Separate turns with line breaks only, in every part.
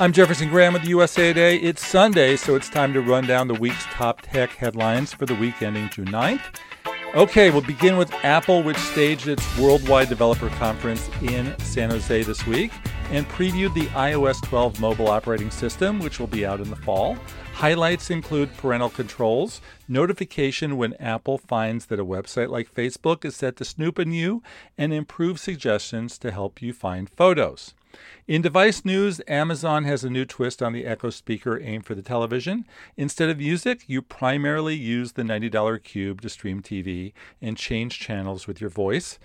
I'm Jefferson Graham with the USA Today. It's Sunday, so it's time to run down the week's top tech headlines for the week ending June 9th. Okay, we'll begin with Apple, which staged its Worldwide Developer Conference in San Jose this week and previewed the iOS 12 mobile operating system, which will be out in the fall. Highlights include parental controls, notification when Apple finds that a website like Facebook is set to snoop on you, and improved suggestions to help you find photos. In device news, Amazon has a new twist on the Echo speaker aimed for the television. Instead of music, you primarily use the $90 Cube to stream TV and change channels with your voice.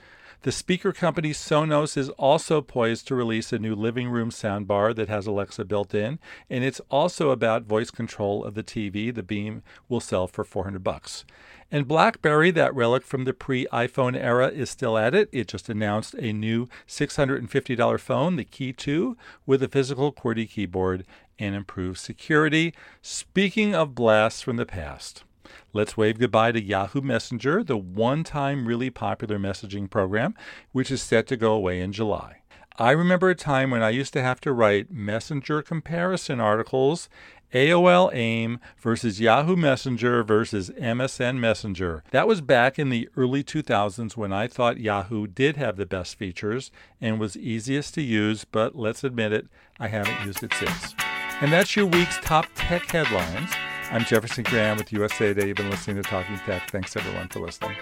The speaker company Sonos is also poised to release a new living room soundbar that has Alexa built in, and it's also about voice control of the TV. The Beam will sell for 400 bucks. And BlackBerry, that relic from the pre-iPhone era, is still at it. It just announced a new $650 phone, the Key 2, with a physical QWERTY keyboard and improved security. Speaking of blasts from the past, Let's wave goodbye to Yahoo Messenger, the one time really popular messaging program, which is set to go away in July. I remember a time when I used to have to write messenger comparison articles AOL AIM versus Yahoo Messenger versus MSN Messenger. That was back in the early 2000s when I thought Yahoo did have the best features and was easiest to use, but let's admit it, I haven't used it since. And that's your week's top tech headlines. I'm Jefferson Graham with USA Today. You've been listening to Talking Tech. Thanks everyone for listening.